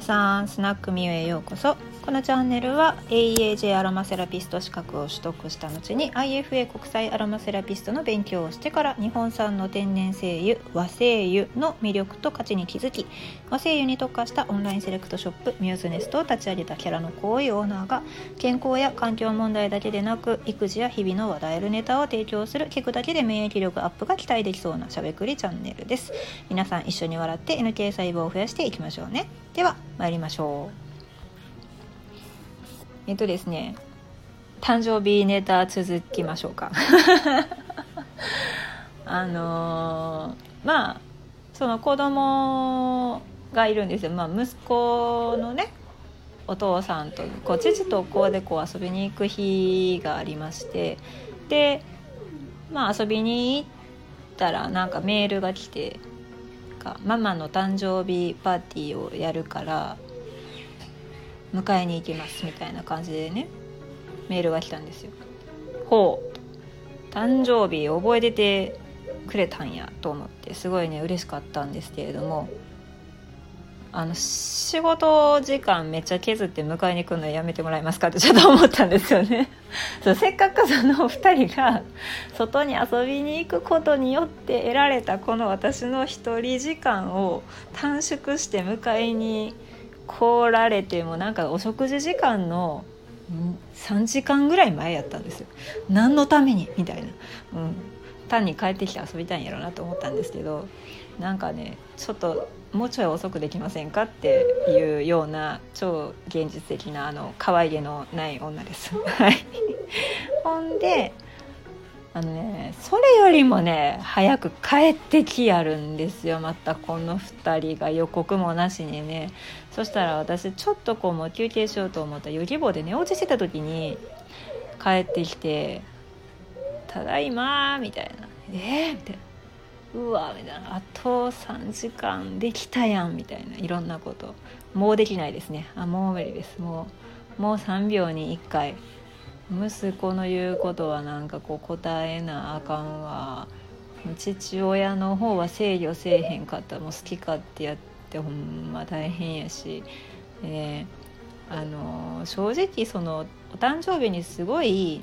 さんスナックミュへようこそ。このチャンネルは AEAJ アロマセラピスト資格を取得した後に IFA 国際アロマセラピストの勉強をしてから日本産の天然精油和精油の魅力と価値に気づき和精油に特化したオンラインセレクトショップミューズネストを立ち上げたキャラの濃いオーナーが健康や環境問題だけでなく育児や日々の話題るネタを提供する聞くだけで免疫力アップが期待できそうなしゃべくりチャンネルです。皆さん一緒に笑って NK 細胞を増やしていきましょうね。では参りましょう。えっとですね誕生日ネタ続きましょうか。あのー、まあその子供がいるんですよ、まあ、息子のねお父さんとこう父とこうでこう遊びに行く日がありまして。でまあ遊びに行ったらなんかメールが来て「ママの誕生日パーティーをやるから迎えに行きますみたいな感じでねメールが来たんですよ。ほう。誕生日覚えててくれたんやと思ってすごいね嬉しかったんですけれどもあの仕事時間めっちゃ削って迎えに来るのやめてもらえますかってちょっと思ったんですよね。そうせっかくその2人が外に遊びに行くことによって得られたこの私の一人時間を短縮して迎えに来られてもなんかお食事時間の3時間ぐらい前やったんですよ。何のために？みたいな、うん、単に帰ってきて遊びたいんやろうなと思ったんですけどなんかねちょっともうちょい遅くできませんかっていうような超現実的なあの可愛げのない女です。はい、ほんであのねそれよりもね早く帰ってきやるんですよまたこの2人が予告もなしにね。そしたら私ちょっとこうもう休憩しようと思ったヨギボで寝落ちしてた時に帰ってきて「ただいま」みたいな「えー?」みたいな「うわ」みたいな「あと3時間できたやん」みたいな。いろんなこともうできないですね。あもう無理です。もうもう3秒に1回。息子の言うことはなんかこう答えなあかんわ。父親の方は制御せえへんかったもう好き勝手やってほんま大変やし、えー、あの正直そのお誕生日にすごい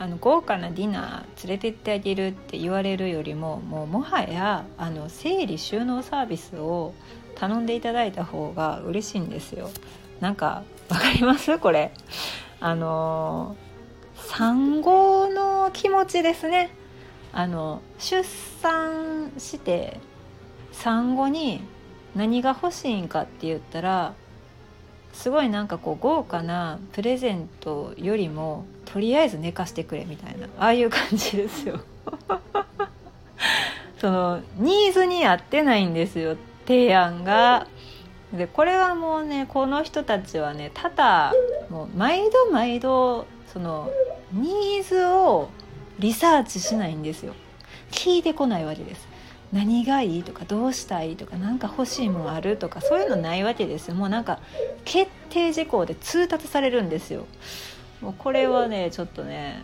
あの豪華なディナー連れてってあげるって言われるよりももうもはやあの整理収納サービスを頼んでいただいた方が嬉しいんですよ。なんかわかります？これ。あの産後の気持ちですね。あの出産して産後に何が欲しいんかって言ったらすごいなんかこう豪華なプレゼントよりもとりあえず寝かしてくれみたいなああいう感じですよ。そのニーズに合ってないんですよ。提案が。でこれはもうねこの人たちはねただもう毎度毎度そのニーズをリサーチしないんですよ。聞いてこないわけです。何がいいとかどうしたいとか何か欲しいもんあるとかそういうのないわけですもうなんか決定事項で通達されるんですよ。もうこれはねちょっとね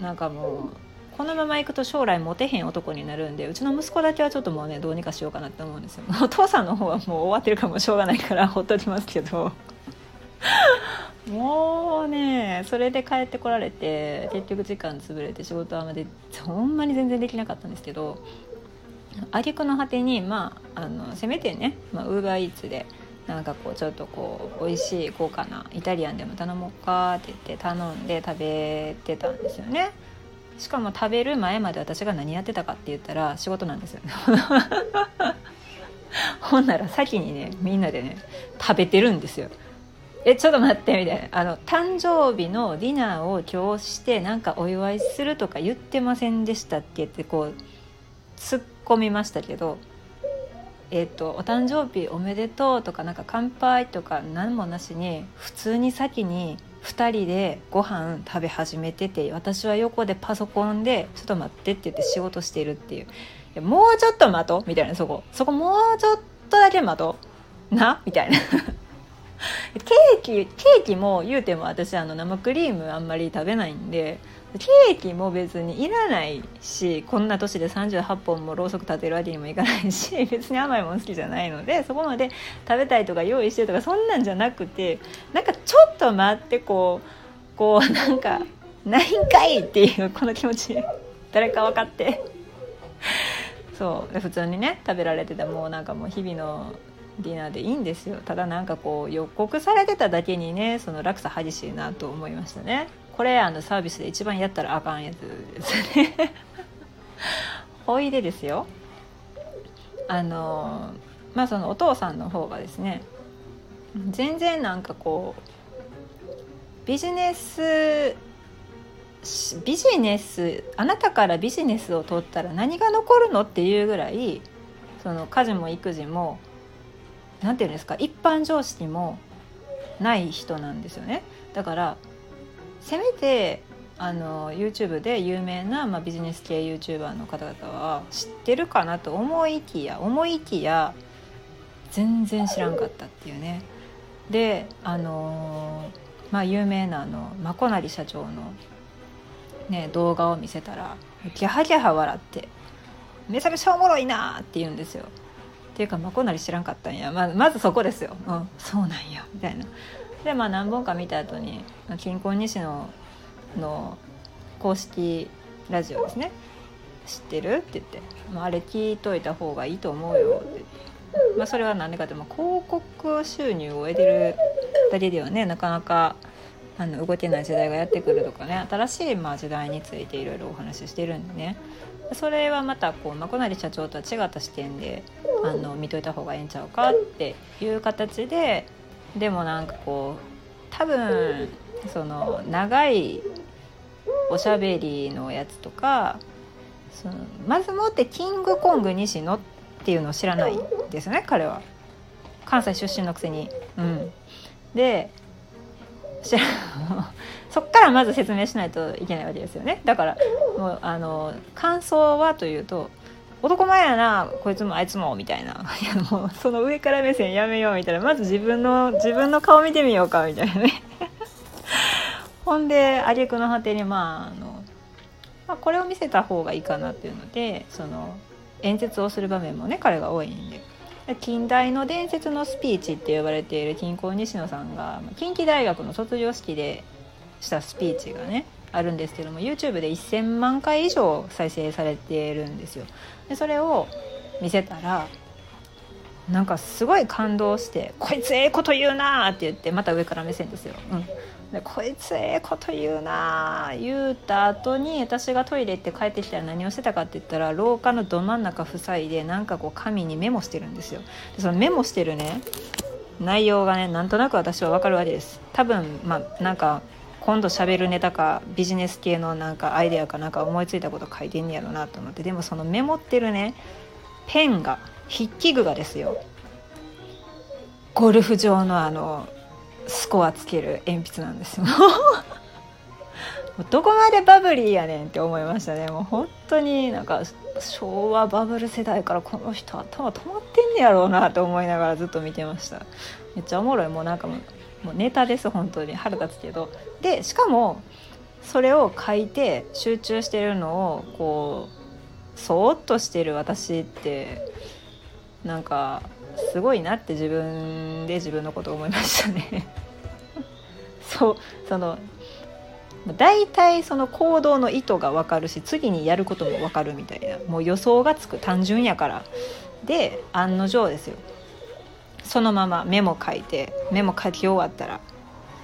なんかもうこのままいくと将来モテへん男になるんでうちの息子だけはちょっともうねどうにかしようかなって思うんですよ お父さんの方はもう終わってるかもしょうがないからほっときますけど もうねそれで帰ってこられて結局時間潰れて仕事はまでほんまに全然できなかったんですけど挙句の果てにまああのせめてねウーバーイーツでなんかこうちょっとこう美味しい豪華なイタリアンでも頼もうかって言って頼んで食べてたんですよね。しかも食べる前まで私が何やってたかって言ったら仕事なんですよ。ほんなら先にねみんなでね食べてるんですよ。えちょっと待ってみたいな。あの誕生日のディナーを今日してなんかお祝いするとか言ってませんでしたっけってこう突っ込みましたけどえーと、お誕生日おめでとうとかなんか乾杯とか何もなしに普通に先に2人でご飯食べ始めてて私は横でパソコンで「ちょっと待って」って言って仕事してるっていう「いもうちょっと待とう」みたいなそこ。そこもうちょっとだけ待とう。な？みたいな。ケーキケーキも言うても私あの生クリームあんまり食べないんでケーキも別にいらないしこんな年で38本もろうそく立てるわけにもいかないし 別に甘いもん好きじゃないのでそこまで食べたいとか用意してとかそんなんじゃなくてなんかちょっと待ってこうこうなんかないんかいっていうこの気持ち誰か分かって。そう普通にね食べられてたもうなんかもう日々のディナーでいいんですよ。ただなんかこう予告されてただけにねその落差激しいなと思いましたね。これあのサービスで一番やったらあかんやつですね。ほいでですよ。あのまあそのお父さんの方がですね全然なんかこうビジネスビジネスあなたからビジネスを取ったら何が残るのっていうぐらいその家事も育児も何て言うんですか？一般常識もない人なんですよね。だからせめてあの YouTube で有名な、まあ、ビジネス系 YouTuber の方々は知ってるかなと思いきや思いきや全然知らんかったっていうね。であのまあ有名なあのまこなり社長の、ね、動画を見せたらギャハギャハ笑ってめちゃめちゃおもろいなって言うんですよ。っていうかまこなり知らんかったんや。ままずそこですよ、うん、そうなんや。みたいな。でまあ何本か見た後に「金婚西野の公式ラジオですね。知ってる?」って言って「まあ、あれ聞いといた方がいいと思うよ」って、まあ、それは何でかっても広告収入を得てるだけではねなかなかあの動けない時代がやってくるとかね。新しいまあ時代についていろいろお話ししてるんでね。それはまたこう、まこなり社長とは違った視点であの見といた方がええんちゃうかっていう形ででもなんかこう多分その長いおしゃべりのやつとかそのまずもってキングコング西野っていうのを知らないですよね彼は。関西出身のくせに。うん、で そっからまず説明しないといけないわけですよね。だからもうあの感想はというと男前やなこいつもあいつもみたいな。いやもうその上から目線やめようみたいな。まず自分の自分の顔見てみようかみたいなね。ほんで挙句の果てにまああの、まあ、これを見せた方がいいかなっていうのでその演説をする場面もね彼が多いんで。近代の伝説のスピーチって呼ばれている金光西野さんが近畿大学の卒業式でしたスピーチがねあるんですけども YouTube で1000万回以上再生されてるんですよでそれを見せたらなんかすごい感動して「こいつええこと言うな」って言ってまた上から目線ですよ。うんでこいつええこと言うな。言うた後に私がトイレ行って帰ってきたら何をしてたかって言ったら廊下のど真ん中塞いでなんかこう紙にメモしてるんですよ。でそのメモしてるね内容がねなんとなく私は分かるわけです。多分まあなんか今度喋るネタかビジネス系のなんかアイデアかなんか思いついたこと書いてんねやろなと思って。でもそのメモってるねペンが筆記具がですよ。ゴルフ場のあのスコアつける鉛筆なんですよ。どこまでバブリーやねんって思いましたね。もう本当になんか昭和バブル世代からこの人頭止まってんねやろうなと思いながらずっと見てました。めっちゃおもろい。もうなんかもうもうネタです本当に。腹立つけど。でしかもそれを書いて集中してるのをこうそーっとしてる私ってなんかすごいなって自分で自分のこと思いましたね。そうその大体その行動の意図が分かるし次にやることも分かるみたいな。もう予想がつく。単純やから。で案の定ですよ。そのままメモ書いてメモ書き終わったら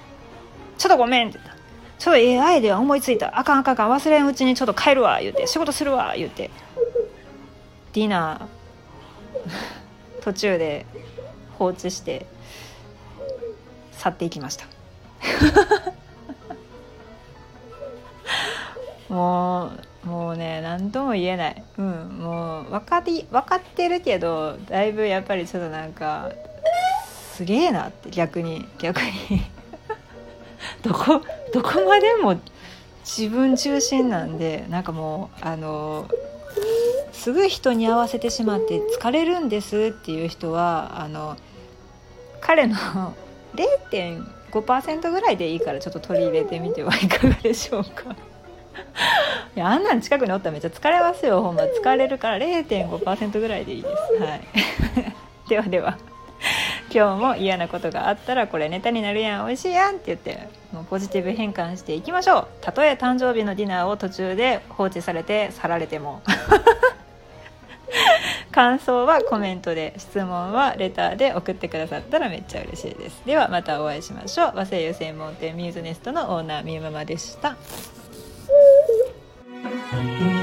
「ちょっとごめん」って言った「ちょっとええアイデア思いついた。あかんあかんあかん。忘れんうちにちょっと帰るわ」言うて「仕事するわ」言うて。ディナー 途中で放置して去っていきました。もうもうね何とも言えないうんもう分かり分かってるけどだいぶやっぱりちょっとなんかすげえなって逆に逆に どこどこまでも自分中心なんでなんかもうあのすぐ人に合わせてしまって疲れるんですっていう人はあの彼の 0. 0.5%ぐらいでいいからちょっと取り入れてみてはいかがでしょうか。いやあんなん近くにおったらめっちゃ疲れますよ。ほんま疲れるから0.5%ぐらいでいいです。はい。ではでは。今日も嫌なことがあったらこれネタになるやん。美味しいやんって言ってもうポジティブ変換していきましょう。たとえ誕生日のディナーを途中で放置されて去られても感想はコメントで質問はレターで送ってくださったらめっちゃ嬉しいですではまたお会いしましょう和製油専門店ミューズネストのオーナーみゆママでした Thank you.